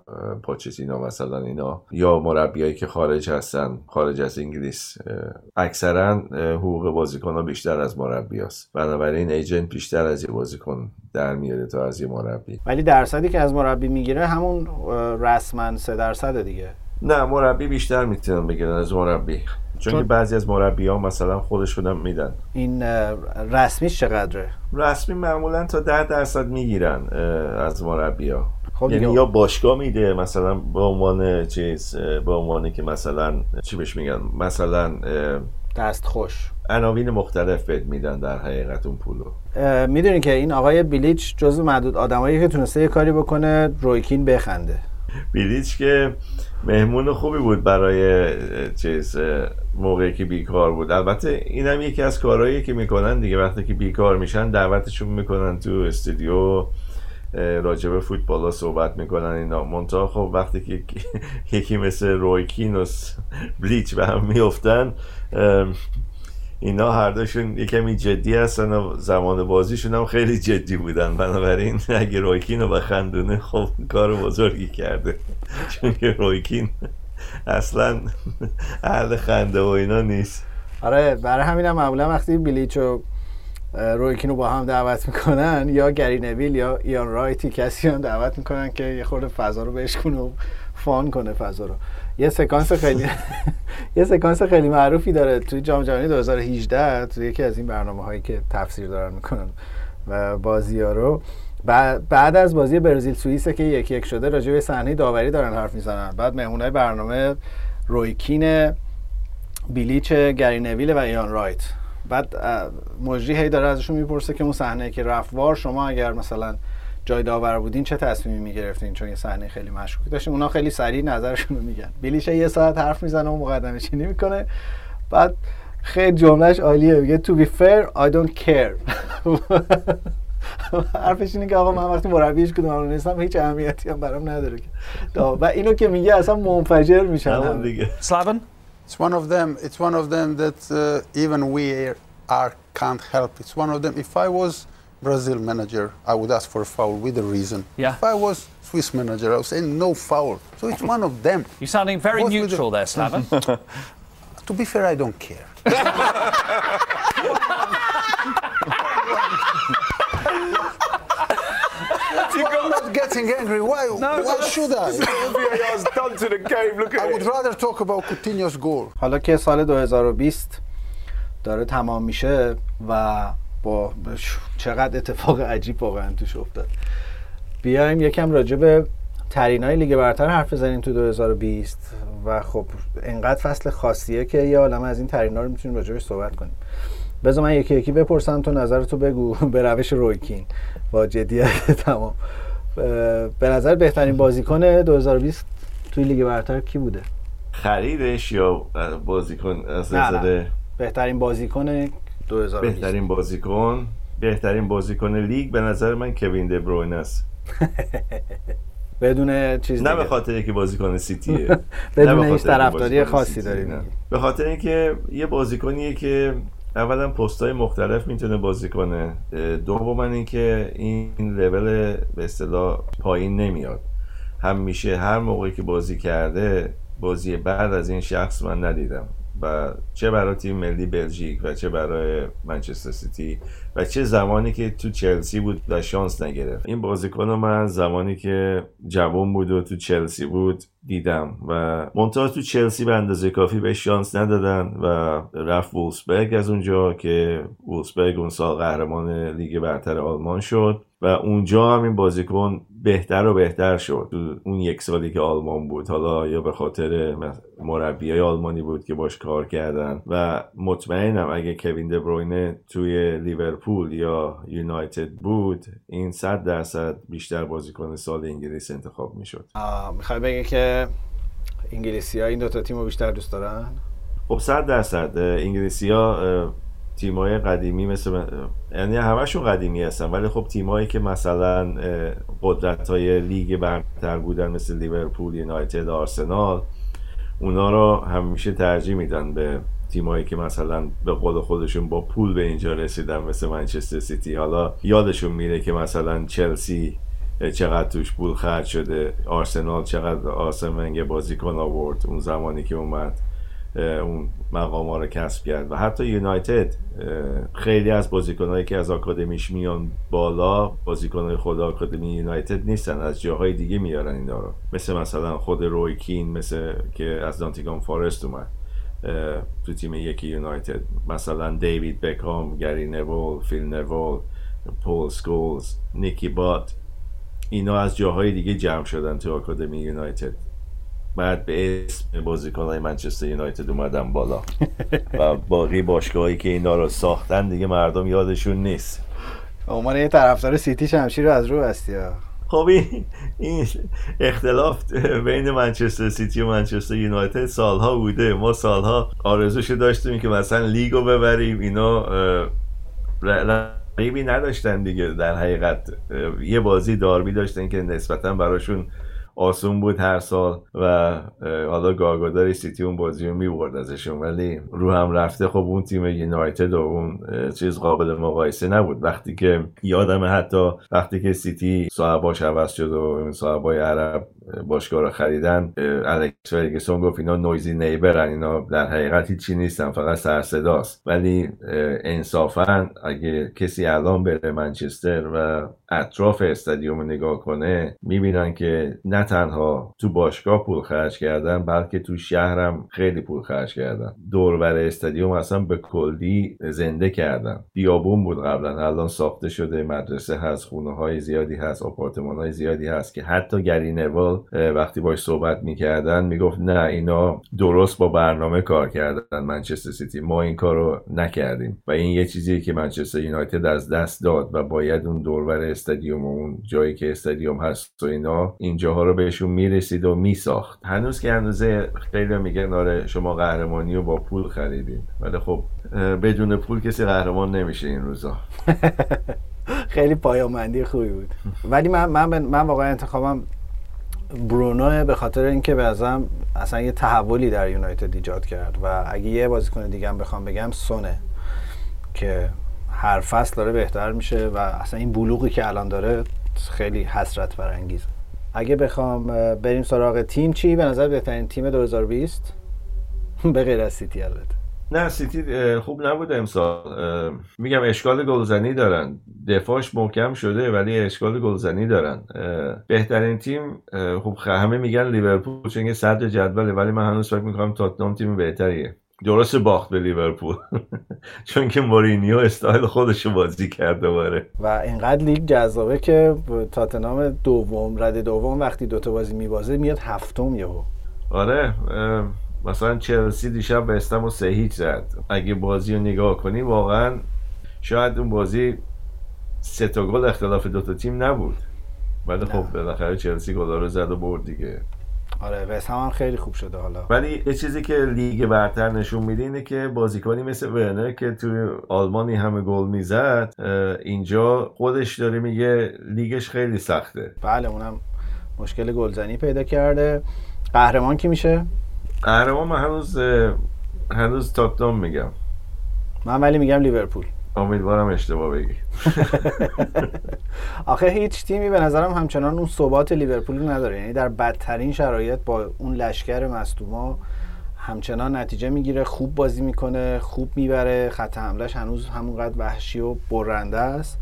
پوچتینو مثلا اینا یا مربیایی که خارج هستن خارج از انگلیس اکثرا حقوق بازیکن ها بیشتر از مربی هست. بنابراین ایجنت بیشتر از یه بازیکن در میاره تا از یه مربی. ولی درصدی که از مربی می‌گیره همون رسما سه درصد دیگه. نه مربی بیشتر می‌تونن بگیرن از مربی. چون, که بعضی از مربی ها مثلا خودشون میدن. این رسمیش چقدره؟ رسمی معمولا تا ده درصد می‌گیرن از مربی ها خب یعنی یا باشگاه میده مثلا به عنوان چیز به عنوانی که مثلا چی بهش میگن؟ مثلا دست خوش. عناوین مختلف بهت میدن در حقیقت اون پولو. می‌دونین که این آقای بیلیچ جزو معدود آدمایی که تونسته یه کاری بکنه رویکین بخنده. بیلیچ که مهمون خوبی بود برای چیز موقعی که بیکار بود. البته این هم یکی از کارهایی که می‌کنن دیگه وقتی که بیکار میشن دعوتشون می‌کنن تو استودیو راجب فوتبال ها صحبت می‌کنن اینا. منتها خب وقتی که یکی مثل رویکین و بلیچ به هم میفتن اینا هر دوشون یه کمی جدی هستن و زمان بازیشون هم خیلی جدی بودن. بنابراین اگه رویکین رو بخندونه خب کار بزرگی کرده. چون که رویکین اصلا اهل خنده و اینا نیست. آره برای همین هم معمولا وقتی بلیچ و رویکین رو با هم دعوت می‌کنن یا گری نویل یا ایان رایتی کسی هم دعوت می‌کنن که یه خورده فضا رو بشکنه و فان کنه فضا رو. یه سکانس خیلی یه سکانس خیلی معروفی داره توی جام جهانی 2018 توی یکی از این برنامه هایی که تفسیر دارن می‌کنن و بازی ها رو. بعد از بازی برزیل سوئیس که یکی یک شده راجع به صحنه داوری دارن حرف می‌زنن. بعد مهمونای برنامه رویکین بیلیچ گری نویل و ایان رایت. بعد مجری هی داره ازشون می‌پرسه که اون صحنه که رفت شما اگر مثلا جای داور بودین چه تصمیمی می‌گرفتین؟ چون یه صحنه خیلی مشکوک داشتیم. اونا خیلی سریع نظرشون رو میگن بیلیشه یه ساعت حرف می‌زنه و مقدمه چینی می‌کنه. بعد خیلی جملهش عالیه. میگه to be fair I don't care. حرفش اینه که آقا من وقتی مربیش کدوم نیستم هیچ اهمیتی هم برام نداره و اینو که میگه اصلا منفجر میشن دیگه. It's one of them. It's one of them that uh, even we are can't help. It's one of them. If I was Brazil manager, I would ask for a foul with a reason. Yeah. If I was Swiss manager, I would say no foul. So it's one of them. You're sounding very neutral there, Slaven. To be fair, I don't care. getting angry. Why? why should I? Done to the game. Look I at would it. rather talk about Coutinho's goal. حالا که سال 2020 داره تمام میشه و با چقدر اتفاق عجیب واقعا توش افتاد بیایم یکم راجع به بهترین های لیگ برتر حرف بزنیم تو 2020 و خب انقدر فصل خاصیه که یه عالم از این ترین ها رو می‌تونیم راجبش صحبت کنیم بذار من یکی یکی بپرسم تو نظرتو بگو به روش رویکین با جدیت تمام به نظر بهترین بازیکن 2020 توی لیگ برتر کی بوده خریدش یا بازیکن نه. بهترین بازیکن 2020 بهترین بازیکن بهترین بازیکن لیگ به نظر من کوین دبروین است بدون چیز نه. به خاطر اینکه بازیکن سیتیه بدون هیچ طرفداری خاصی سیتی، داری نه. میگی. به خاطر اینکه یه بازیکنیه که اولا پستهای مختلف می‌تونه بازی کنه. دوما اینکه این لول به اصطلاح پایین نمیاد. هم میشه هر موقعی که بازی کرده بازی بعد از این شخص من ندیدم. و چه برای تیم ملی بلژیک و چه برای منچستر سیتی و چه زمانی که تو چلسی بود و شانس نگرفت. این بازیکن رو من زمانی که جوان بود و تو چلسی بود دیدم و منتها تو چلسی به اندازه کافی به شانس ندادن و رفت وولسبرگ از اونجا که وولسبرگ اون سال قهرمان لیگ برتر آلمان شد. و اونجا هم این بازیکن بهتر و بهتر شد. اون یک سالی که آلمان بود حالا یا به خاطر مربیای آلمانی بود که باش کار کردن. و مطمئنم اگه کوین دبروینه توی لیورپول یا یونایتد بود این صد درصد بیشتر بازیکن سال انگلیس انتخاب می‌شد. می‌خوای بگی که انگلیسی ها این دوتا تیم رو بیشتر دوست دارن؟ خب صد درصد. انگلیسی ها تیمای قدیمی مثل یعنی همشون قدیمی هستن ولی خب تیمایی که مثلا قدرت های لیگ برتر بودن مثل لیورپول یونایتد آرسنال اونا رو همیشه ترجیح میدن به تیمایی که مثلا به قول خودشون با پول به اینجا رسیدن مثل منچستر سیتی. حالا یادشون میره که مثلا چلسی چقدر توش پول خرج شده آرسنال چقدر آرسن ونگر بازیکن آورد اون زمانی که اومد. اون مقام ها رو کسب کرد. و حتی یونایتد خیلی از بازیکنهایی که از آکادمیش میان بالا بازیکنهای خود آکادمی یونایتد نیستن از جاهای دیگه میارن اینا رو مثل مثلا خود روی کین مثل که از دانتیگان فارست اومد تو تیم یکی یونایتد. مثلا دیوید بکام گری نوول فیل نوول پول سکولز نیکی بات اینا از جاهای دیگه جمع شدن تو آکادمی یونایتد. بعد به اسم بازیکن های منچستر یونایتد اومدن بالا. و باقی باشگاهایی که اینا رو ساختن دیگه مردم یادشون نیست. عنوان یه طرفدار سیتی شمشیر رو از رو بستی خب این, اختلاف بین منچستر سیتی و منچستر یونایتد سالها بوده. ما سالها آرزوشو داشتیم که مثلا لیگو ببریم. اینا رقیبی نداشتن دیگه در حقیقت. یه بازی داربی داشتن که نسبتا براشون آسون بود هر سال و حالا گاه گدار سیتی اون بازی رو می‌برد ازشون ولی رو هم رفته خب اون تیم یونایتد و اون چیز قابل مقایسه نبود. وقتی که یادم حتی وقتی که سیتی صاحباش عوض شد و صاحبای عرب باشگاه رو خریدن الکس فرگسون گفت اینا نویزی نیبرن اینا در حقیقت هیچی نیستن فقط سر صداست. ولی انصافا اگه کسی الان بره منچستر و اطراف استادیوم نگاه کنه می‌بینن که نه تنها تو باشگاه پول خرج کردن بلکه تو شهرم خیلی پول خرج کردن. دوربر استادیوم اصلا به کلی زنده کردن. بیابون بود قبلا. الان ساخته شده مدرسه هست خونه های زیادی هست آپارتمان های زیادی هست که حتی گری وقتی باش صحبت می‌کردن می‌گفت نه اینا درست با برنامه کار کردن منچستر سیتی. ما این کار رو نکردیم. و این یه چیزیه که منچستر یونایتد از دست داد و باید اون دوربر استادیوم و اون جایی که استادیوم هست و اینا اینجاها رو بهشون می‌رسید و میساخت. هنوز که هنوزه خیلی میگن آره شما قهرمانی رو با پول خریدین. ولی خب بدون پول کسی قهرمان نمیشه این روزا. خیلی پایامندی خوبی بود. ولی من من من واقعا انتخابم برونو به خاطر اینکه به ازم اصلا یه تحولی در یونایتد ایجاد کرد و اگه یه بازیکن دیگه هم بخوام بگم سونه که هر فصل داره بهتر میشه و اصلا این بلوغی که الان داره خیلی حسرت برانگیزه اگه بخوام بریم سراغ تیم چی؟ به نظر بهترین تیم 2020 به غیر از سیتی البته. نه سیتی خوب نبود امسال. میگم اشکال گلزنی دارن. دفاعش محکم شده ولی اشکال گلزنی دارن. بهترین تیم خب همه میگن لیورپول چون صدر جدوله ولی من هنوز فکر می‌کنم تاتنام تیم بهتریه. درست باخت به لیورپول. چون که مورینیو استایل خودشو بازی کرد دوباره. و اینقدر لیگ جذابه که تاتنام دوم رده دوم وقتی دوتا بازی میبازه میاد هفتم یهو. آره مثلا چلسی دیشب به استم و سه هیچ زد. اگه بازی رو نگاه کنی واقعا شاید اون بازی سه تا گل اختلاف دوتا تیم نبود. ولی خب بالاخره چلسی گل رو زد و برد دیگه. آره وست هم, خیلی خوب شده حالا. ولی یه چیزی که لیگ برتر نشون میده اینه که بازیکنی مثل ورنر که توی آلمانی همه گل می‌زد اینجا خودش داره میگه لیگش خیلی سخته. بله اونم مشکل گلزنی پیدا کرده. قهرمان کی میشه؟ قهرمان من هنوز هنوز تاتنام میگم. من ولی میگم لیورپول. امیدوارم اشتباه بگی. آخه هیچ تیمی به نظرم همچنان اون ثبات لیورپول رو نداره. یعنی در بدترین شرایط با اون لشکر مصدوما همچنان نتیجه می‌گیره خوب بازی می‌کنه خوب می‌بره. خط حملش هنوز همونقدر وحشی و برنده است.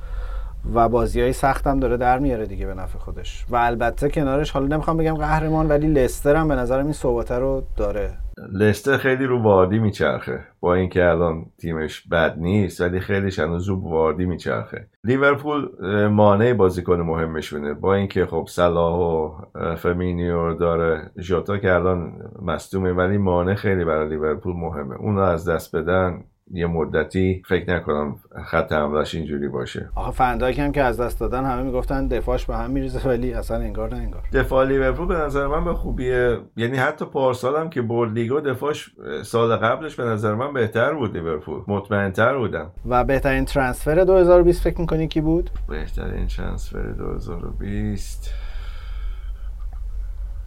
و بازی های سخت هم داره در میاره دیگه به نفع خودش. و البته کنارش حالا نمی‌خوام بگم قهرمان ولی لستر هم به نظرم این ثباته رو داره. لستر خیلی رو واردی میچرخه. با اینکه الان تیمش بد نیست ولی خیلیش هنوز رو واردی میچرخه. لیورپول مانع بازیکن مهمشونه. با اینکه خب صلاح و فمینیو داره ژوتا که الان مصدومه ولی مانع خیلی برای لیورپول مهمه. اونو از دست بدن یه مدتی فکر نکنم خط حملش اینجوری باشه. آخه فنداک هم که از دست دادن همه می‌گفتن دفاعش به هم میریزه ولی اصلا انگار نه انگار. دفاع لیورپول به نظر من به خوبیه. یعنی حتی پارسال هم که برد لیگو دفاعش سال قبلش به نظر من بهتر بود لیورپول. مطمئنتر بودم. و بهترین ترانسفر 2020 فکر می‌کنی کی بود؟ بهترین ترانسفر 2020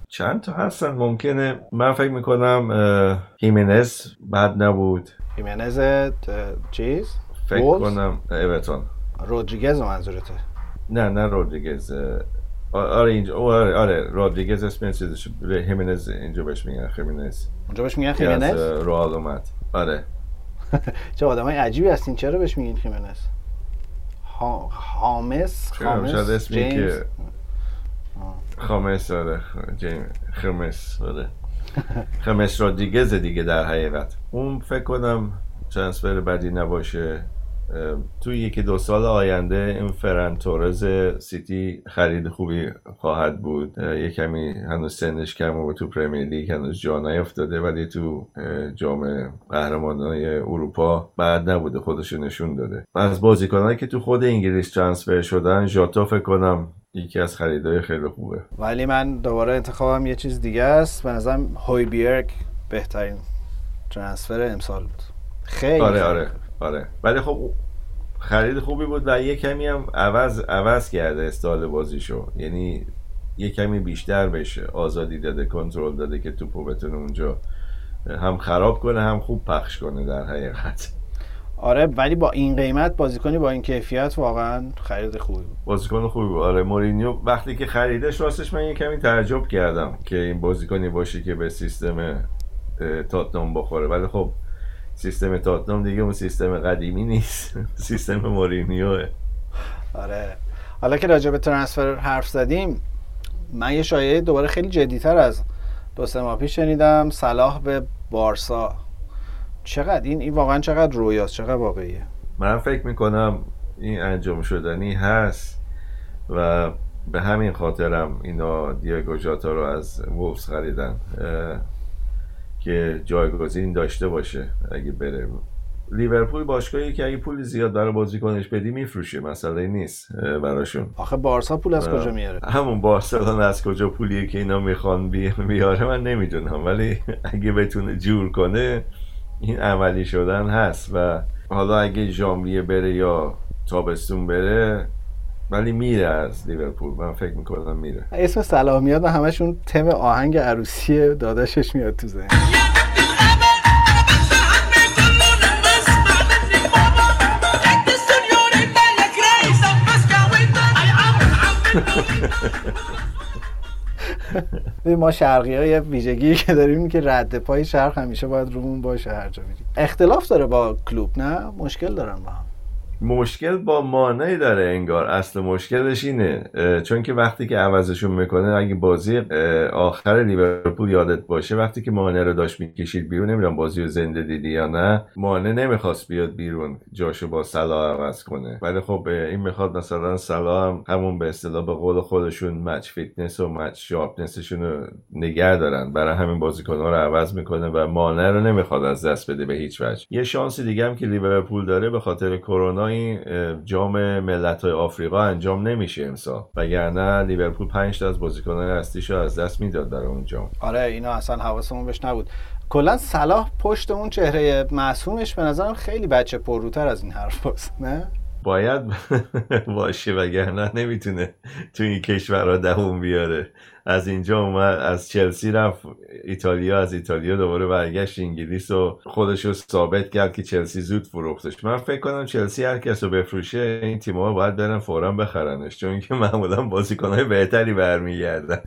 چند تا هستن؟ ممکنه. من فکر می‌کنم هیمنز بد نبود. ایمنز اه، چیز؟ فکر وولز؟ کنم اورتون رودریگز منظورته. نه نه رودریگز. آره اینجا آره, آره رودریگز اسم چیزش. هیمنز اینجا بهش میگن خیمنز اونجا بهش میگن خیمنز اه، رئال اومد آره. چه آدمای عجیبی هستین. چرا بهش میگین خیمنز ها... خامس شاید اسمی جیمز. که خامس آره خ- جیم خمس آره. خمس رودریگز دیگه در حقیقت. اون فکر کنم ترانسفر بدی نباشه. توی یکی دو سال آینده این فران تورز سیتی خرید خوبی خواهد بود. یه کمی هنوز سنش کم و تو پرمیر لیگ هنوز جا نیفتاده ولی تو جام قهرمانای اروپا بعد نبوده خودشو نشون داده. از بازیکنانی که تو خود انگلیس ترانسفر شدن ژاتا فکر کنم یکی از خریدای خیلی خوبه. ولی من دوباره انتخابم یه چیز دیگه است. به نظرم هویبیرگ بهترین ترانسفر امسال بود. خیلی آره آره آره. ولی خب خرید خوبی بود و یه کمی هم عوض عوض کرده استایل بازیشو. یعنی یه کمی بیشتر بشه آزادی داده کنترل داده که توپو بتونه اونجا هم خراب کنه هم خوب پخش کنه در حقیقت. آره ولی با این قیمت بازیکنی با این کیفیت واقعا خرید خوبی بود. بازیکن خوبی بود. آره مورینیو وقتی که خریدش راستش من یه کمی تعجب کردم که این بازیکنی باشه که به سیستم تاتنام بخوره. ولی خب سیستم تاتنام دیگه اون سیستم قدیمی نیست. سیستم مورینیوه. آره. حالا که راجع به ترانسفر حرف زدیم من یه شایعه دوباره خیلی جدیتر از دو سه ماه پیش شنیدم. صلاح به بارسا. چقدر؟ این این واقعا چقدر رویاست؟ چقدر واقعیه؟ من فکر می‌کنم این انجام شدنی هست و به همین خاطرم اینا دیاگو جاتا رو از وولفز خریدن که جایگزین داشته باشه اگه بره. لیورپول باشگاهی که اگه پول زیاد برای بازیکنش بدی میفروشه مسئله نیست براشون. آخه بارسا پول از. کجا میاره؟ همون بارسلونا از کجا پولیه که اینا می‌خوان بی- بیاره من نمی‌دونم. ولی اگه بتونه جور کنه این عملی شدن هست و حالا اگه ژانویه بره یا تابستون بره ولی میره از لیورپول. من فکر می‌کنم میره. اسم میاد و همشون تم آهنگ عروسی داداشش میاد تو ذهن. ما شرقی های ویژگی که داریم که رد پای شرق همیشه باید رومون باشه هر جا میریم. اختلاف داره با کلوپ نه؟ مشکل دارن با هم. مشکل با مانه داره انگار. اصل مشکلش اینه چون که وقتی که عوضشون می‌کنه اگه بازی آخر لیورپول یادت باشه وقتی که مانه رو داشت می‌کشید بیرون نمی‌دونم بازی رو زنده دیدی یا نه مانه نمی‌خواست بیاد بیرون جاشو با صلاح عوض کنه. ولی خب این می‌خواد مثلا صلاح هم همون به اصطلاح به قول خودشون match fitness و match sharpness شون رو نگه دارن. برای همین بازیکن‌ها رو عوض می‌کنه و مانع رو نمی‌خواد از دست بده به هیچ وجه. یه شانس دیگه هم که لیورپول داره به خاطر کرونا این جام ملت‌های آفریقا انجام نمیشه امسال. وگرنه لیورپول 5 تا از بازیکنان اصلیشو از دست می‌داد در اون جام. آره اینا اصلا حواسمون بهش نبود. کلا صلاح پشت اون چهره معصومش به نظرم خیلی بچه پرروتر از این حرف هست نه؟ باید باشه وگرنه نمی‌تونه تو این کشورها دووم بیاره. از اینجا اومد از چلسی رفت. ایتالیا از ایتالیا دوباره برگشت انگلیس و خودش رو ثابت کرد که چلسی زود فروختش. من فکر کنم چلسی هر کس رو بفروشه این تیم‌ها باید برن فورا بخرنش چون که معمولا بازیکنهای بهتری برمیگردن.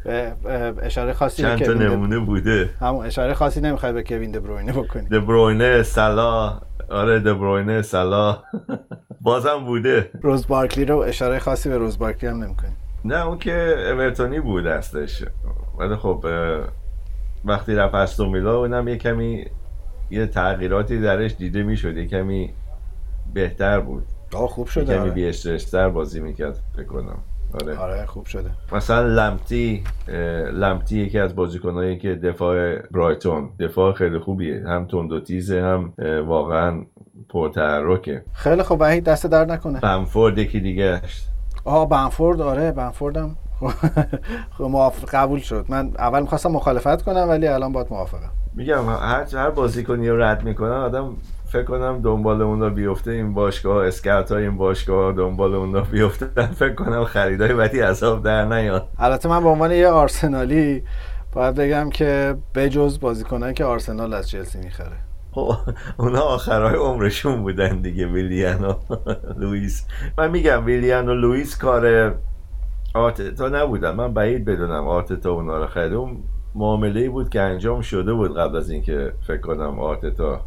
اشاره خاصی چند تا نمونه بوده. همون اشاره خاصی نمی‌خوای به کوین دبروینه بکنی. دبروینه سلا آره دبروینه سلا بازم بوده. روز بارکلی رو اشاره خاصی به روز بارکلی هم نمی‌کنی. نه اون که اورتونی بود هستش ولی خب وقتی رفت استون ویلا اونم یه کمی یه تغییراتی درش دیده می‌شد یه کمی بهتر بود. آه خوب یه شده کمی آره. بی استرستر بازی می‌کرد فکر کنم. آره. آره خوب شده. مثلا لمتی لمتی یکی از بازیکنایی که دفاع برایتون دفاع خیلی خوبیه. هم تند و تیزه هم واقعا پرتحرکه خیلی خوب وحید دست در نکنه. بمفورد یکی دیگه آه بنفورد آره بنفوردم. خب موافق قبول شد. من اول می‌خواستم مخالفت کنم ولی الان باید موافقم. میگم هر هر بازیکنی رو رد می‌کنن آدم فکر کنم دنبال اون را بیفته این باشگاه اسکاوت های این باشگاه دنبال اون را بیفته. فکر کنم خریدای بدی عذاب در نیاد. البته من به عنوان یه آرسنالی باید بگم که بجز بازیکنایی که آرسنال از چلسی می‌خره. خب اونا آخرهای عمرشون بودن دیگه ویلیان و لوئیس. من میگم ویلیان و لوئیس کار آرتتا نبودن. من بعید بدونم آرتتا اونا رو خرید. اون معامله بود که انجام شده بود قبل از اینکه فکر کنم آرتتا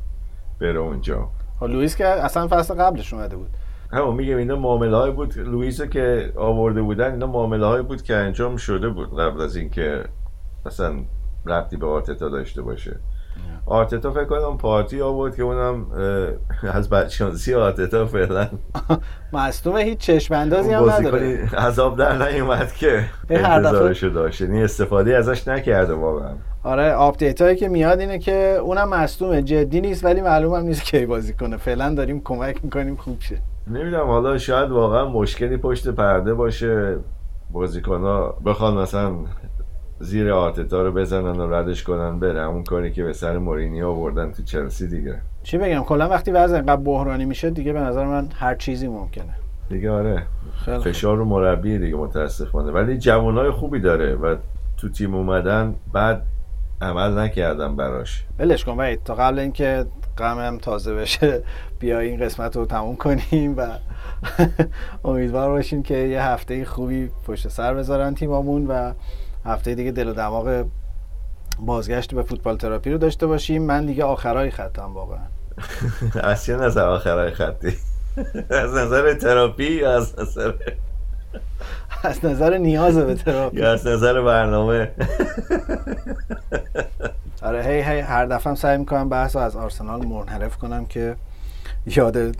بره اونجا. خب لوئیس که اصلا فصل قبلش اومده بود. همون میگم اینا معامله های بود. لوئیس که آورده بودن اینا معامله های بود که انجام شده بود قبل از اینکه مثلا ربطی به آرتتا داشته باشه. آرتتا فکر کنم پارتی آورد که اونم از بدشانسی آرتتا فعلا. مصدوم هیچ چشم اندازی هم نداره. از آب در نیومد که انتظارشو داشت. یعنی استفاده ازش نکرده واقعا. آره update هایی که میاد اینه که اونم مصدومه. جدی نیست ولی معلوم هم نیست کی بازی کنه فعلا داریم کمک می‌کنیم خوب شه. نمی‌دونم حالا شاید واقعا مشکلی پشت پرده باشه بازیکن ها بخوان مثلا زیر آرتتا رو بزنن و ردش کنن بره. همون کاری که به سر مورینیو آوردن تو چلسی دیگه. چی بگم؟ کلا وقتی وضع اینقدر بحرانی میشه دیگه به نظر من هر چیزی ممکنه. دیگه آره. خیلی. فشار رو مربی دیگه متاسفانه. ولی جوانای خوبی داره و تو تیم اومدن بعد عمل نکردن براش. ولش کن وحید تا قبل اینکه غمم تازه بشه بیا این قسمت رو تموم کنیم و امیدوار باشیم که یه هفته خوبی پشت سر بذارن تیمامون و هفته دیگه دل و دماغ بازگشت به فوتبال تراپی رو داشته باشیم. من دیگه آخرای خطم واقعا. از چه نظر آخرای خطی؟ از نظر تراپی یا از نظر از نظر نیاز به تراپی؟ یا از نظر برنامه؟ آره هی هی هر دفعه سعی می‌کنم بحث رو از آرسنال منحرف کنم که یاد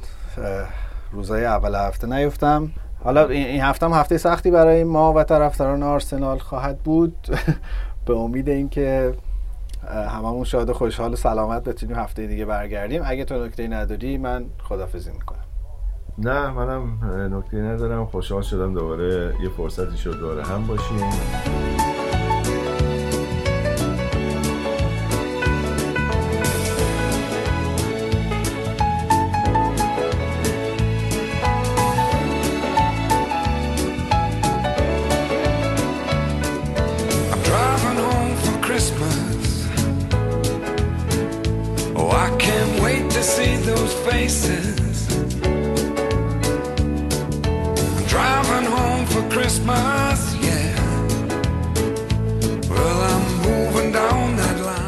روزای اول هفته نیفتم. حالا این هفته هم هفته سختی برای ما و طرفداران آرسنال خواهد بود. به امید اینکه هممون شاد و خوشحال و سلامت بتونیم هفته دیگه برگردیم. اگه تو نکته نداری من خدافزی می‌کنم. نه منم نکته ندارم. خوشحال شدم دوباره یه فرصتی شد دوباره هم باشیم.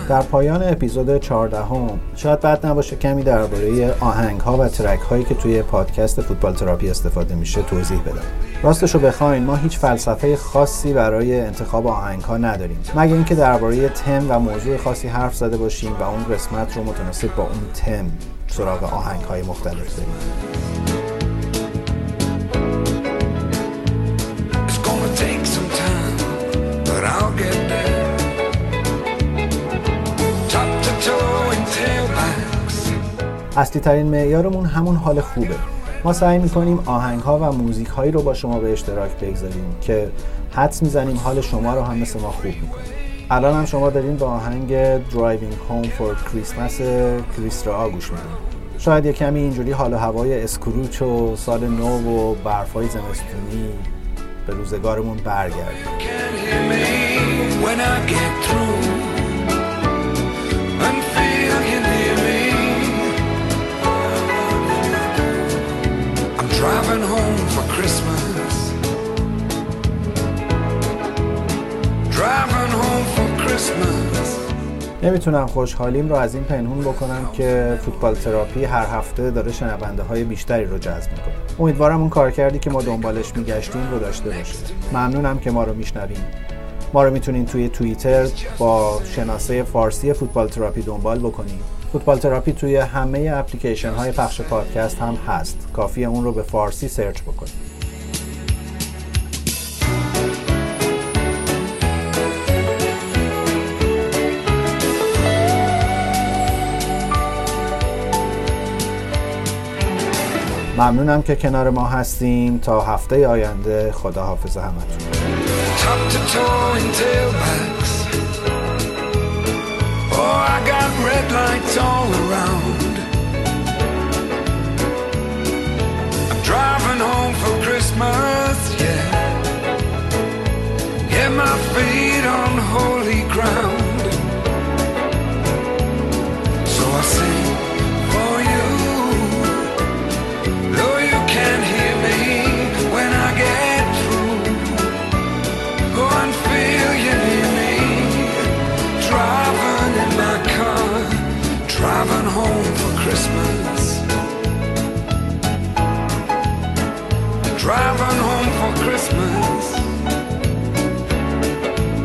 در پایان اپیزود 14 هم شاید بد نباشه کمی درباره آهنگ ها و ترک هایی که توی پادکست فوتبال تراپی استفاده میشه توضیح بدم. راستشو بخواین ما هیچ فلسفه خاصی برای انتخاب آهنگ ها نداریم. مگه اینکه درباره تم و موضوع خاصی حرف زده باشیم و اون قسمت رو متناسب با اون تم سراغ آهنگ های مختلف بریم. اصلی ترین معیارمون همون حال خوبه. ما سعی می‌کنیم آهنگ ها و موزیک هایی رو با شما به اشتراک بگذاریم که حدس می‌زنیم حال شما رو هم مثل ما خوب می‌کنه. الان هم شما دارین با آهنگ Driving Home for Christmas کریس را گوش میدین شاید یه کمی اینجوری حال و هوای اسکروچ و سال نو و برفای زمستونی به روزگارمون برگرده. نمی‌تونم خوشحالیم رو از این پنهون بکنم که فوتبال تراپی هر هفته داره شنونده های بیشتری رو جذب می‌کنه. امیدوارم اون کارکردی که ما دنبالش میگشتیم رو داشته باشه ممنونم که ما رو می‌شنوین ما رو می‌تونین توی توییتر با شناسه فارسی فوتبال تراپی دنبال بکنید فوتبال تراپی توی همه اپلیکیشن های پخش پادکست هم هست. کافی اون رو به فارسی سرچ بکنید ممنونم که کنار ما هستین تا هفته آینده خدا حافظ همتون my feet on holy ground. Christmas. Driving home for Christmas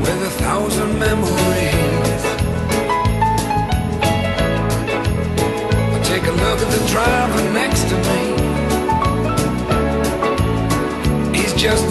with a thousand memories. I take a look at the driver next to me. He's just